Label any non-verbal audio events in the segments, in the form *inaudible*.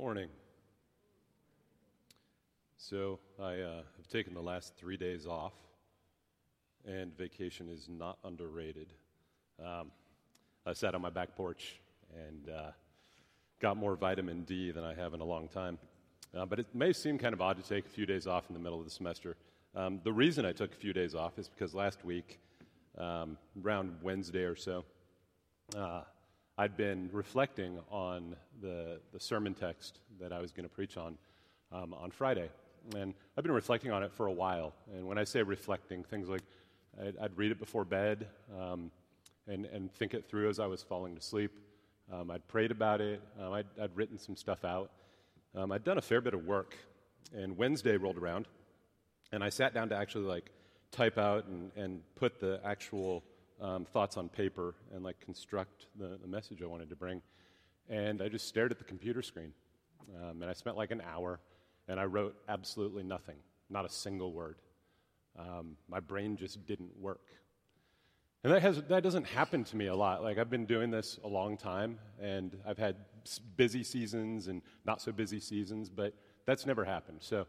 morning. So, I uh, have taken the last three days off, and vacation is not underrated. Um, I sat on my back porch and uh, got more vitamin D than I have in a long time. Uh, but it may seem kind of odd to take a few days off in the middle of the semester. Um, the reason I took a few days off is because last week, um, around Wednesday or so, uh, I'd been reflecting on the, the sermon text that I was going to preach on um, on Friday. And I've been reflecting on it for a while. And when I say reflecting, things like I'd, I'd read it before bed um, and, and think it through as I was falling to sleep. Um, I'd prayed about it. Um, I'd, I'd, written some stuff out. Um, I'd done a fair bit of work. And Wednesday rolled around, and I sat down to actually like type out and, and put the actual um, thoughts on paper and like construct the, the, message I wanted to bring. And I just stared at the computer screen. Um, and I spent like an hour and I wrote absolutely nothing, not a single word. Um, my brain just didn't work. And that, has, that doesn't happen to me a lot. Like, I've been doing this a long time, and I've had busy seasons and not so busy seasons, but that's never happened. So,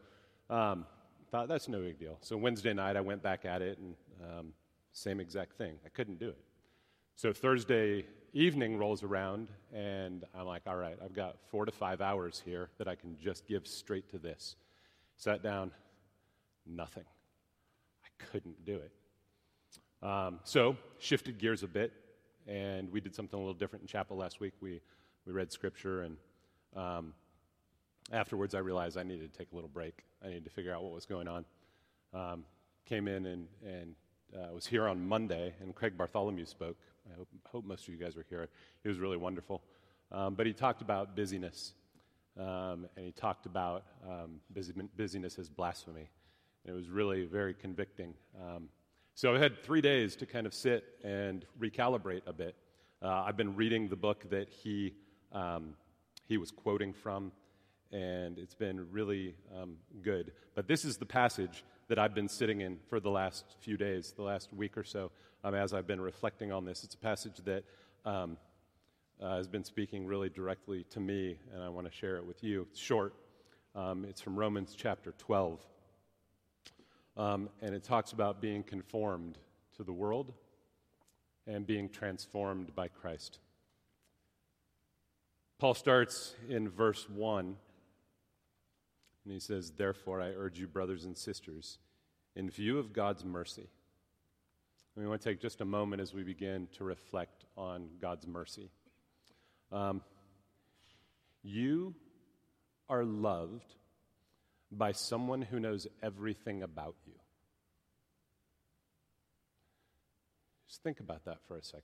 um, thought that's no big deal. So, Wednesday night, I went back at it, and um, same exact thing. I couldn't do it. So Thursday evening rolls around, and I'm like, all right, I've got four to five hours here that I can just give straight to this. Sat down, nothing. I couldn't do it. Um, so shifted gears a bit, and we did something a little different in chapel last week. We, we read scripture, and um, afterwards I realized I needed to take a little break. I needed to figure out what was going on. Um, came in and, and uh, was here on Monday, and Craig Bartholomew spoke. I hope, hope, most of you guys were here. He was really wonderful. Um, but he talked about busyness, um, and he talked about um, busy, busyness as blasphemy. And it was really very convicting. Um, so I had three days to kind of sit and recalibrate a bit. Uh, I've been reading the book that he, um, he was quoting from, and it's been really um, good. But this is the passage that I've been sitting in for the last few days, the last week or so, um, as I've been reflecting on this. It's a passage that um, uh, has been speaking really directly to me, and I want to share it with you. It's short, um, it's from Romans chapter 12. Um, and it talks about being conformed to the world and being transformed by Christ. Paul starts in verse 1 and he says, Therefore, I urge you, brothers and sisters, in view of God's mercy. And we want to take just a moment as we begin to reflect on God's mercy. Um, you are loved by someone who knows everything about you. Just think about that for a second.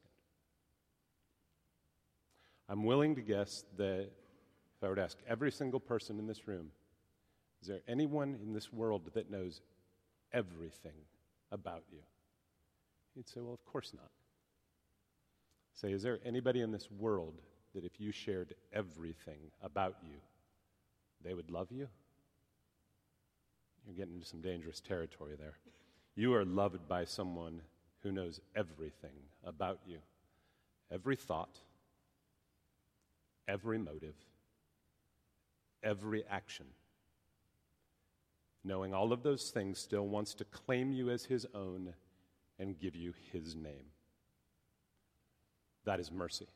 I'm willing to guess that if I were to ask every single person in this room, is there anyone in this world that knows everything about you? You'd say, Well, of course not. Say, Is there anybody in this world that if you shared everything about you, they would love you? You're getting into some dangerous territory there. You are loved by someone who knows everything about you every thought, every motive, every action knowing all of those things, still wants to claim you as his own and give you his name. That is mercy.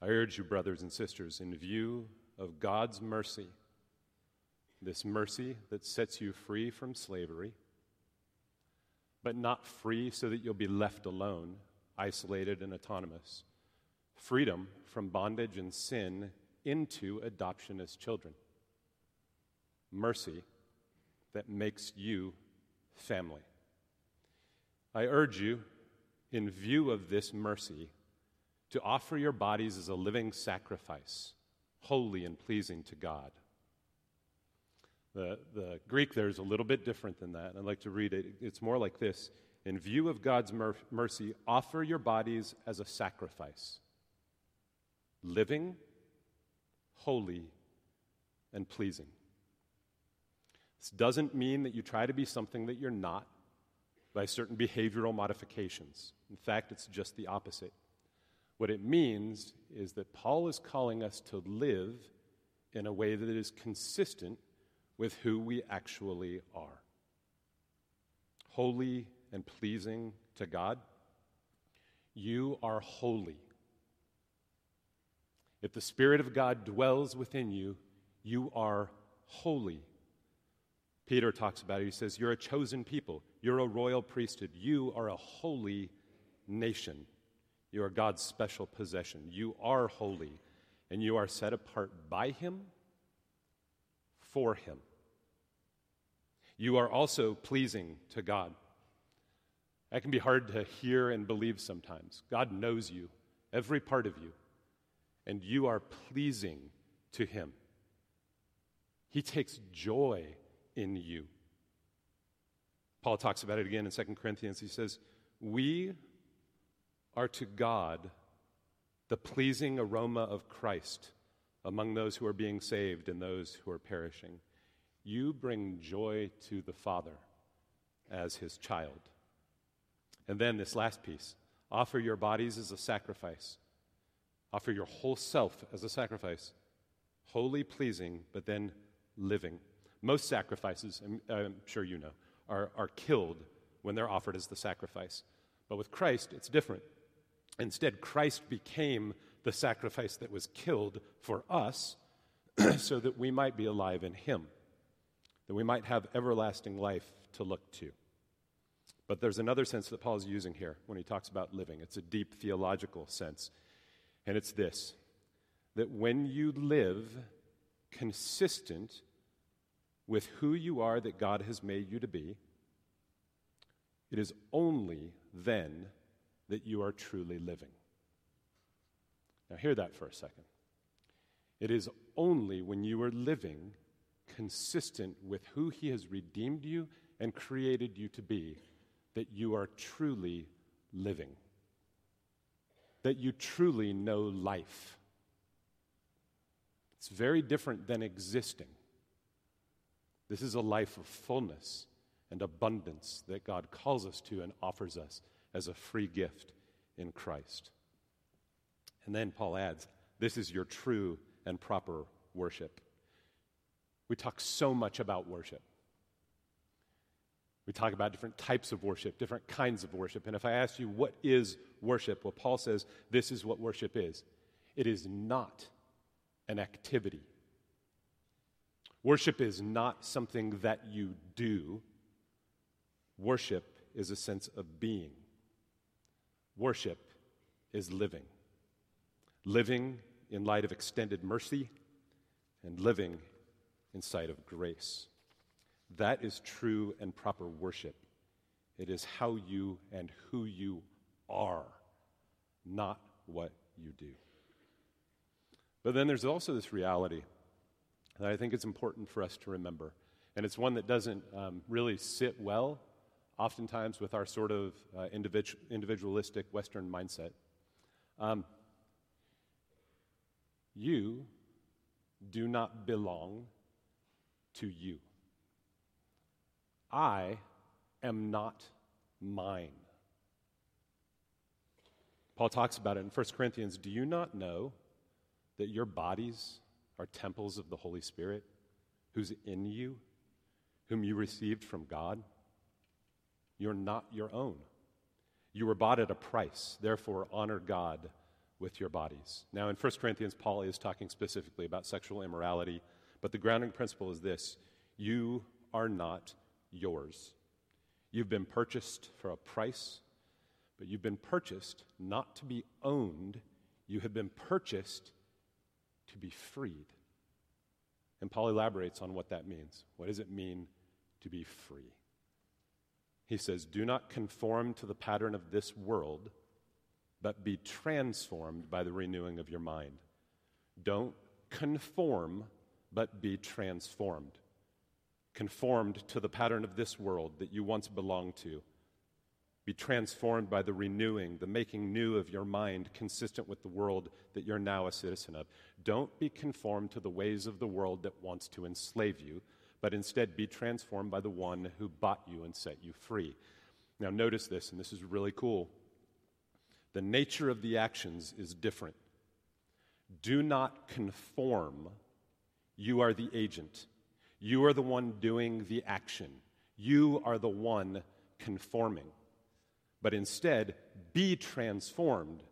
I urge you, brothers and sisters, in view of God's mercy, this mercy that sets you free from slavery, but not free so that you'll be left alone, isolated and autonomous, freedom from bondage and sin into adoption as children mercy that makes you family. I urge you, in view of this mercy, to offer your bodies as a living sacrifice, holy and pleasing to God. The, the Greek there is a little bit different than that. I'd like to read it. It's more like this In view of God's mer- mercy, offer your bodies as a sacrifice, living, holy, and pleasing. This doesn't mean that you try to be something that you're not by certain behavioral modifications. In fact, it's just the opposite. What it means is that Paul is calling us to live in a way that is consistent with who we actually are. Holy and pleasing to God. You are holy. If the Spirit of God dwells within you, you are holy. Peter talks about it. He says, You're a chosen people. You're a royal priesthood. You are a holy nation. You are God's special possession. You are holy, and you are set apart by Him for Him. You are also pleasing to God. That can be hard to hear and believe sometimes. God knows you, every part of you, and you are pleasing to Him. He takes joy in you. Paul talks about it again in 2 Corinthians. He says, We are to God the pleasing aroma of Christ among those who are being saved and those who are perishing. You bring joy to the Father as his child. And then this last piece offer your bodies as a sacrifice, offer your whole self as a sacrifice, holy, pleasing, but then living. Most sacrifices, I'm sure you know, are, are killed when they're offered as the sacrifice. But with Christ, it's different. Instead, Christ became the sacrifice that was killed for us *clears throat* so that we might be alive in Him, that we might have everlasting life to look to. But there's another sense that Paul is using here when he talks about living. It's a deep theological sense. And it's this that when you live consistent with who you are that God has made you to be, it is only then that you are truly living. Now, hear that for a second. It is only when you are living consistent with who He has redeemed you and created you to be that you are truly living, that you truly know life. It's very different than existing. This is a life of fullness and abundance that God calls us to and offers us as a free gift in Christ. And then Paul adds, This is your true and proper worship. We talk so much about worship. We talk about different types of worship, different kinds of worship. And if I ask you, what is worship? Well, Paul says this is what worship is it is not an activity, Worship is not something that you do, worship is a sense of being. Worship is living. Living in light of extended mercy and living in sight of grace. That is true and proper worship. It is how you and who you are, not what you do. But then there's also this reality that I think it's important for us to remember. And it's one that doesn't um, really sit well, oftentimes, with our sort of uh, individu- individualistic Western mindset. Um, you do not belong to you. I am not mine. Paul talks about it in 1 Corinthians. Do you not know that your bodies are temples of the Holy Spirit who's in you, whom you received from God. You're not your own. You were bought at a price. Therefore, honor God with your bodies. Now, in 1 Corinthians, Paul is talking specifically about sexual immorality, but the grounding principle is this you are not yours. You've been purchased for a price, but you've been purchased not to be owned. You have been purchased to be freed. And Paul elaborates on what that means. What does it mean to be free? He says, Do not conform to the pattern of this world, but be transformed by the renewing of your mind. Don't conform, but be transformed. Conformed to the pattern of this world that you once belonged to be transformed by the renewing, the making new of your mind consistent with the world that you're now a citizen of. Don't be conformed to the ways of the world that wants to enslave you, but instead be transformed by the one who bought you and set you free. Now, notice this, and this is really cool. The nature of the actions is different. Do not conform You are the agent. You are the one doing the action. You are the one conforming. But instead, be transformed.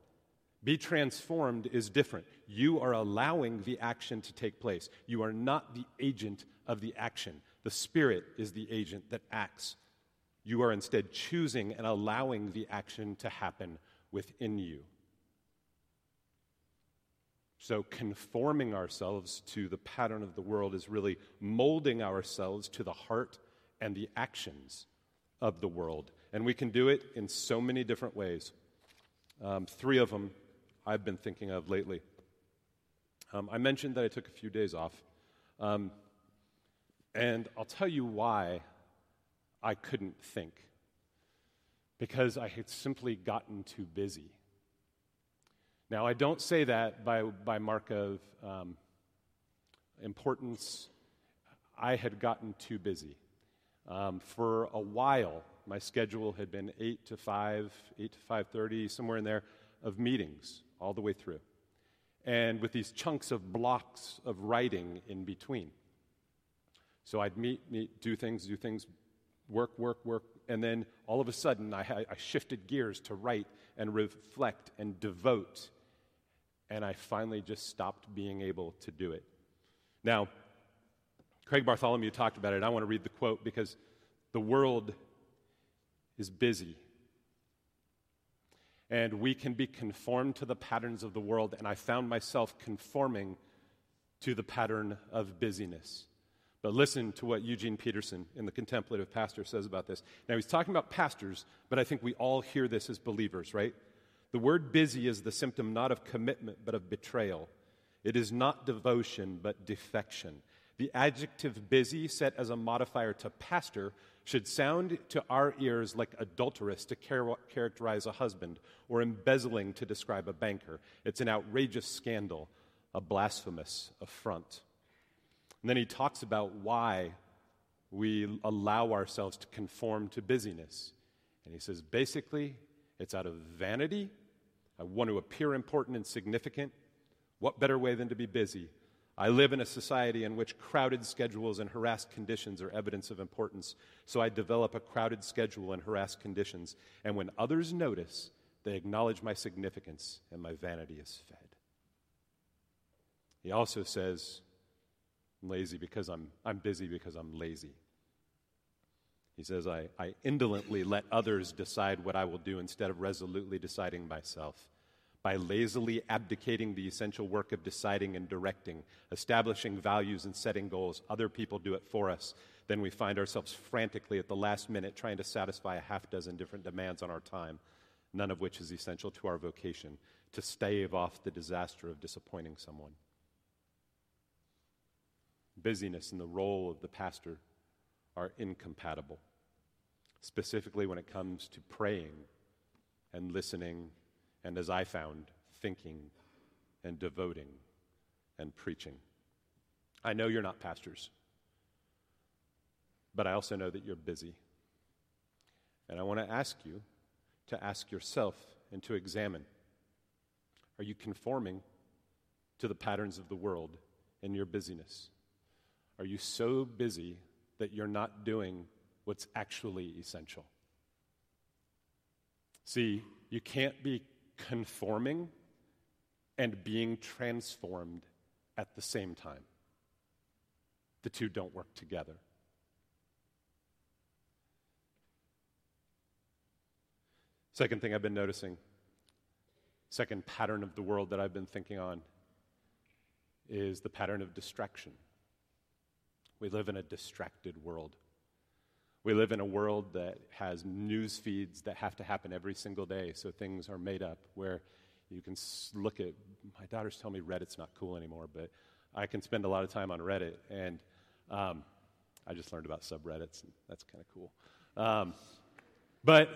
Be transformed is different. You are allowing the action to take place. You are not the agent of the action. The Spirit is the agent that acts. You are instead choosing and allowing the action to happen within you. So, conforming ourselves to the pattern of the world is really molding ourselves to the heart and the actions of the world. And we can do it in so many different ways. Um, three of them I've been thinking of lately. Um, I mentioned that I took a few days off. Um, and I'll tell you why I couldn't think. Because I had simply gotten too busy. Now, I don't say that by, by mark of um, importance. I had gotten too busy. Um, for a while, my schedule had been 8 to 5, 8 to 5.30, somewhere in there, of meetings all the way through. And with these chunks of blocks of writing in between. So I'd meet, meet, do things, do things, work, work, work, and then all of a sudden I, I shifted gears to write and reflect and devote and I finally just stopped being able to do it. Now, Craig Bartholomew talked about it. I want to read the quote because the world is busy. And we can be conformed to the patterns of the world, and I found myself conforming to the pattern of busyness. But listen to what Eugene Peterson in The Contemplative Pastor says about this. Now, he's talking about pastors, but I think we all hear this as believers, right? The word busy is the symptom not of commitment, but of betrayal. It is not devotion, but defection. The adjective busy, set as a modifier to pastor, should sound to our ears like adulterous to char- characterize a husband or embezzling to describe a banker. It's an outrageous scandal, a blasphemous affront. And then he talks about why we allow ourselves to conform to busyness. And he says basically, it's out of vanity. I want to appear important and significant. What better way than to be busy? I live in a society in which crowded schedules and harassed conditions are evidence of importance. So I develop a crowded schedule and harassed conditions. And when others notice, they acknowledge my significance and my vanity is fed. He also says, I'm lazy because I'm, I'm busy because I'm lazy. He says, I, I indolently let others decide what I will do instead of resolutely deciding myself. By lazily abdicating the essential work of deciding and directing, establishing values and setting goals, other people do it for us. Then we find ourselves frantically at the last minute trying to satisfy a half dozen different demands on our time, none of which is essential to our vocation, to stave off the disaster of disappointing someone. Busyness and the role of the pastor are incompatible specifically when it comes to praying and listening, and as I found, thinking and devoting and preaching. I know you're not pastors, but I also know that you're busy. And I want to ask you to ask yourself and to examine are you conforming to the patterns of the world in your busyness? Are you so busy that you're not doing what's actually essential. See, you can't be conforming and being transformed at the same time. The two don't work together. Second thing I've been noticing, second pattern of the world that I've been thinking on, is the pattern of distraction. We live in a distracted world. We live in a world that has news feeds that have to happen every single day, so things are made up where you can look at. My daughters tell me Reddit's not cool anymore, but I can spend a lot of time on Reddit, and um, I just learned about subreddits, and that's kind of cool. Um, but,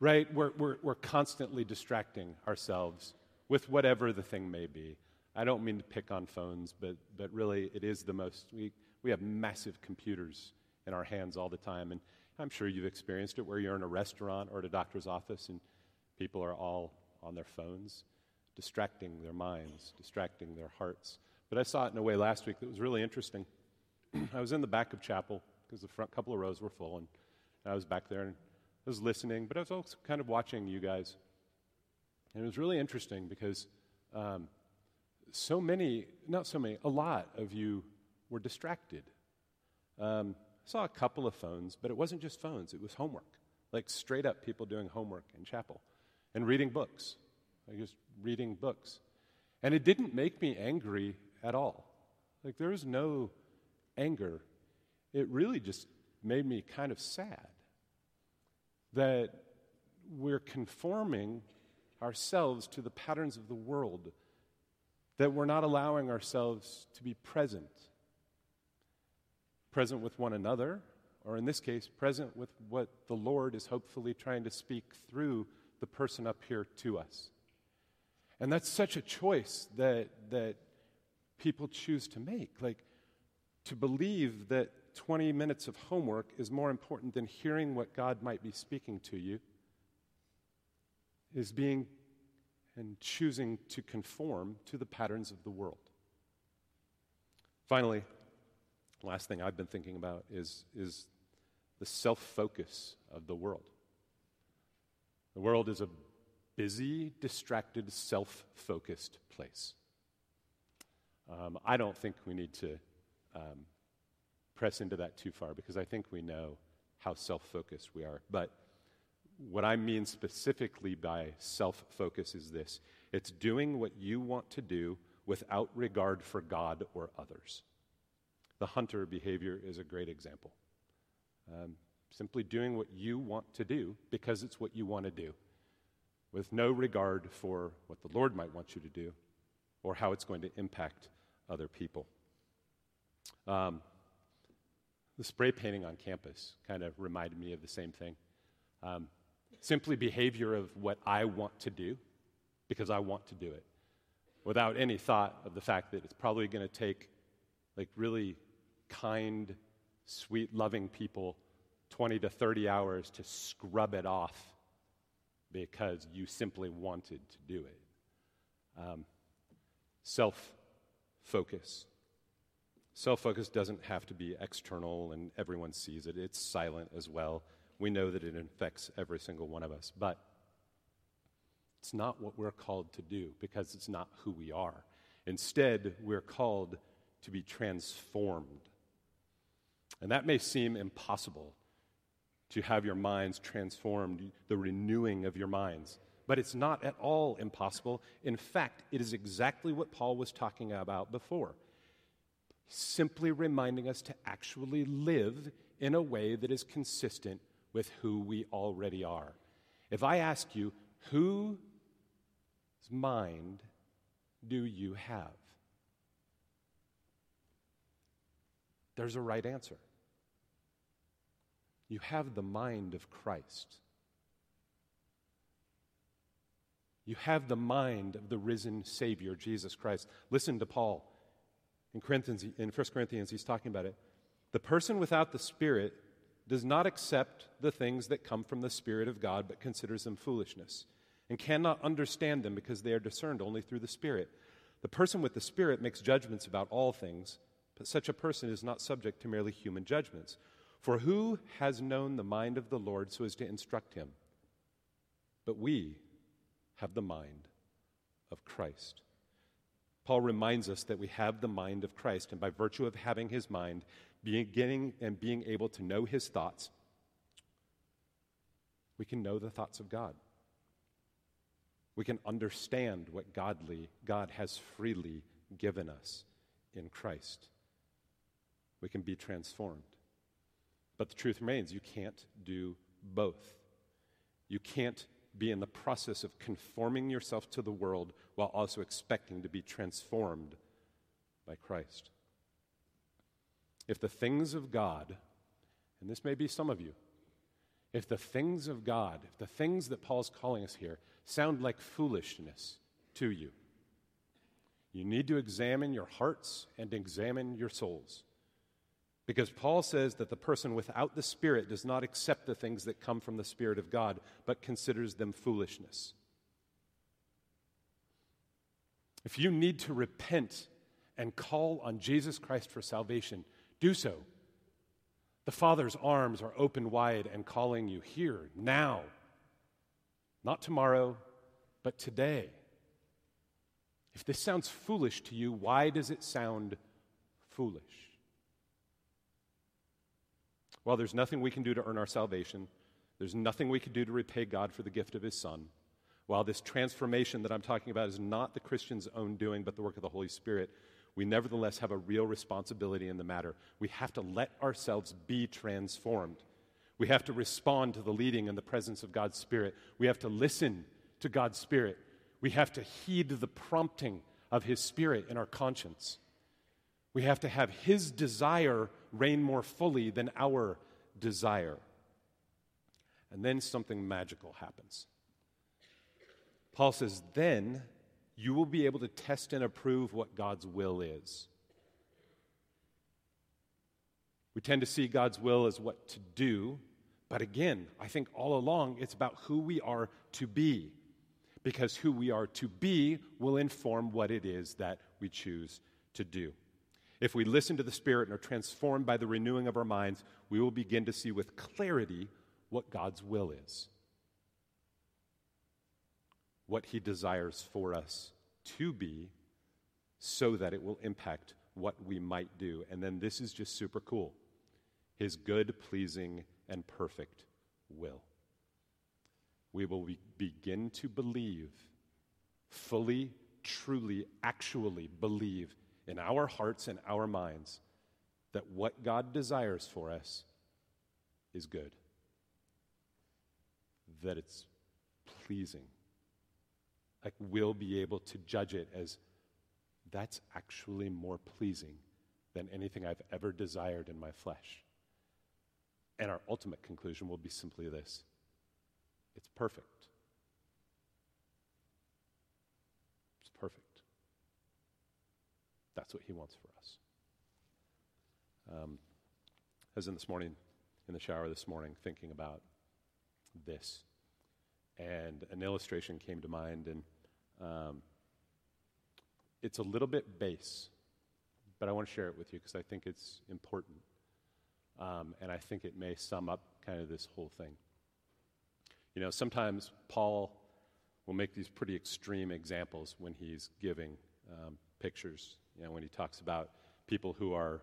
right, we're, we're, we're constantly distracting ourselves with whatever the thing may be. I don't mean to pick on phones, but, but really, it is the most. We, we have massive computers in our hands all the time. And I'm sure you've experienced it where you're in a restaurant or at a doctor's office and people are all on their phones, distracting their minds, distracting their hearts. But I saw it in a way last week that was really interesting. *clears throat* I was in the back of chapel because the front couple of rows were full, and I was back there and I was listening, but I was also kind of watching you guys. And it was really interesting because um, so many, not so many, a lot of you were distracted. Um, saw a couple of phones, but it wasn't just phones, it was homework. Like straight up people doing homework in chapel and reading books. Like just reading books. And it didn't make me angry at all. Like there was no anger. It really just made me kind of sad that we're conforming ourselves to the patterns of the world, that we're not allowing ourselves to be present. Present with one another, or in this case, present with what the Lord is hopefully trying to speak through the person up here to us. And that's such a choice that, that people choose to make. Like, to believe that 20 minutes of homework is more important than hearing what God might be speaking to you is being and choosing to conform to the patterns of the world. Finally, last thing I've been thinking about is, is the self focus of the world. The world is a busy, distracted, self focused place. Um, I don't think we need to um, press into that too far because I think we know how self focused we are. But what I mean specifically by self focus is this it's doing what you want to do without regard for God or others. The hunter behavior is a great example. Um, simply doing what you want to do because it's what you want to do, with no regard for what the Lord might want you to do or how it's going to impact other people. Um, the spray painting on campus kind of reminded me of the same thing. Um, simply behavior of what I want to do because I want to do it without any thought of the fact that it's probably going to take like really kind, sweet, loving people 20 to 30 hours to scrub it off because you simply wanted to do it. Um, Self focus. Self focus doesn't have to be external and everyone sees it, it's silent as well. We know that it infects every single one of us, but it's not what we're called to do because it's not who we are. Instead, we're called to be transformed. And that may seem impossible to have your minds transformed, the renewing of your minds. But it's not at all impossible. In fact, it is exactly what Paul was talking about before. Simply reminding us to actually live in a way that is consistent with who we already are. If I ask you, whose mind do you have? There's a right answer. You have the mind of Christ. You have the mind of the risen Savior, Jesus Christ. Listen to Paul in, Corinthians, in 1 Corinthians, he's talking about it. The person without the Spirit does not accept the things that come from the Spirit of God, but considers them foolishness, and cannot understand them because they are discerned only through the Spirit. The person with the Spirit makes judgments about all things, but such a person is not subject to merely human judgments. For who has known the mind of the Lord so as to instruct him? But we have the mind of Christ. Paul reminds us that we have the mind of Christ, and by virtue of having his mind, beginning and being able to know his thoughts, we can know the thoughts of God. We can understand what godly God has freely given us in Christ. We can be transformed. But the truth remains you can't do both. You can't be in the process of conforming yourself to the world while also expecting to be transformed by Christ. If the things of God, and this may be some of you, if the things of God, if the things that Paul's calling us here sound like foolishness to you, you need to examine your hearts and examine your souls. Because Paul says that the person without the Spirit does not accept the things that come from the Spirit of God, but considers them foolishness. If you need to repent and call on Jesus Christ for salvation, do so. The Father's arms are open wide and calling you here, now. Not tomorrow, but today. If this sounds foolish to you, why does it sound foolish? Well, there's nothing we can do to earn our salvation. There's nothing we can do to repay God for the gift of His Son. While this transformation that I'm talking about is not the Christian's own doing, but the work of the Holy Spirit, we nevertheless have a real responsibility in the matter. We have to let ourselves be transformed. We have to respond to the leading and the presence of God's Spirit. We have to listen to God's Spirit. We have to heed the prompting of His Spirit in our conscience. We have to have His desire reign more fully than our desire. And then something magical happens. Paul says, then you will be able to test and approve what God's will is. We tend to see God's will as what to do, but again, I think all along it's about who we are to be, because who we are to be will inform what it is that we choose to do. If we listen to the Spirit and are transformed by the renewing of our minds, we will begin to see with clarity what God's will is what He desires for us to be so that it will impact what we might do. And then this is just super cool His good, pleasing, and perfect will. We will be- begin to believe, fully, truly, actually believe in our hearts and our minds that what God desires for us is good, that it's pleasing like we'll be able to judge it as that's actually more pleasing than anything I've ever desired in my flesh. And our ultimate conclusion will be simply this it's perfect. It's perfect. That's what He wants for us. Um, as in this morning, in the shower this morning, thinking about this and an illustration came to mind, and um, it's a little bit base, but I want to share it with you because I think it's important. Um, and I think it may sum up kind of this whole thing. You know, sometimes Paul will make these pretty extreme examples when he's giving um, pictures. You know, when he talks about people who are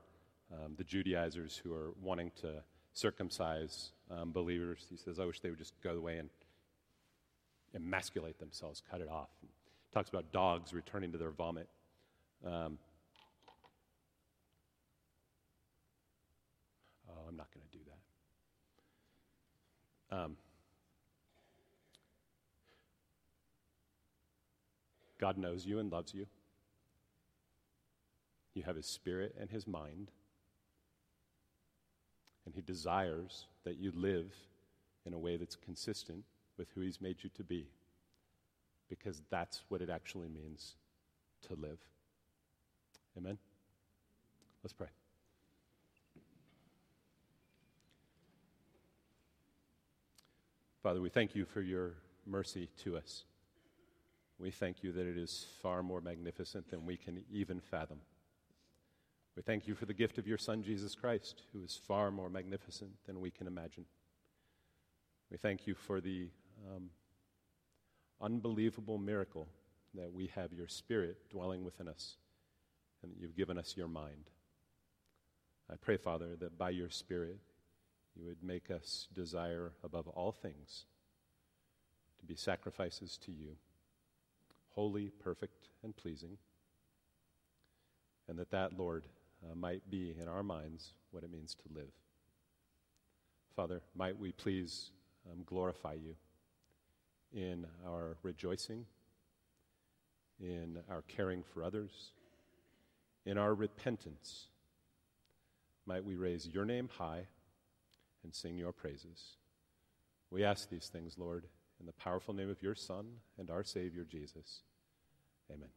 um, the Judaizers who are wanting to circumcise um, believers, he says, I wish they would just go away and emasculate themselves, cut it off. talks about dogs returning to their vomit. Um, oh, I'm not going to do that. Um, God knows you and loves you. You have His Spirit and His mind. And He desires that you live in a way that's consistent with who He's made you to be, because that's what it actually means to live. Amen? Let's pray. Father, we thank you for your mercy to us. We thank you that it is far more magnificent than we can even fathom. We thank you for the gift of your Son, Jesus Christ, who is far more magnificent than we can imagine. We thank you for the um, unbelievable miracle that we have your Spirit dwelling within us and that you've given us your mind. I pray, Father, that by your Spirit you would make us desire above all things to be sacrifices to you, holy, perfect, and pleasing, and that that, Lord, uh, might be in our minds what it means to live. Father, might we please um, glorify you in our rejoicing, in our caring for others, in our repentance. Might we raise your name high and sing your praises. We ask these things, Lord, in the powerful name of your Son and our Savior, Jesus. Amen.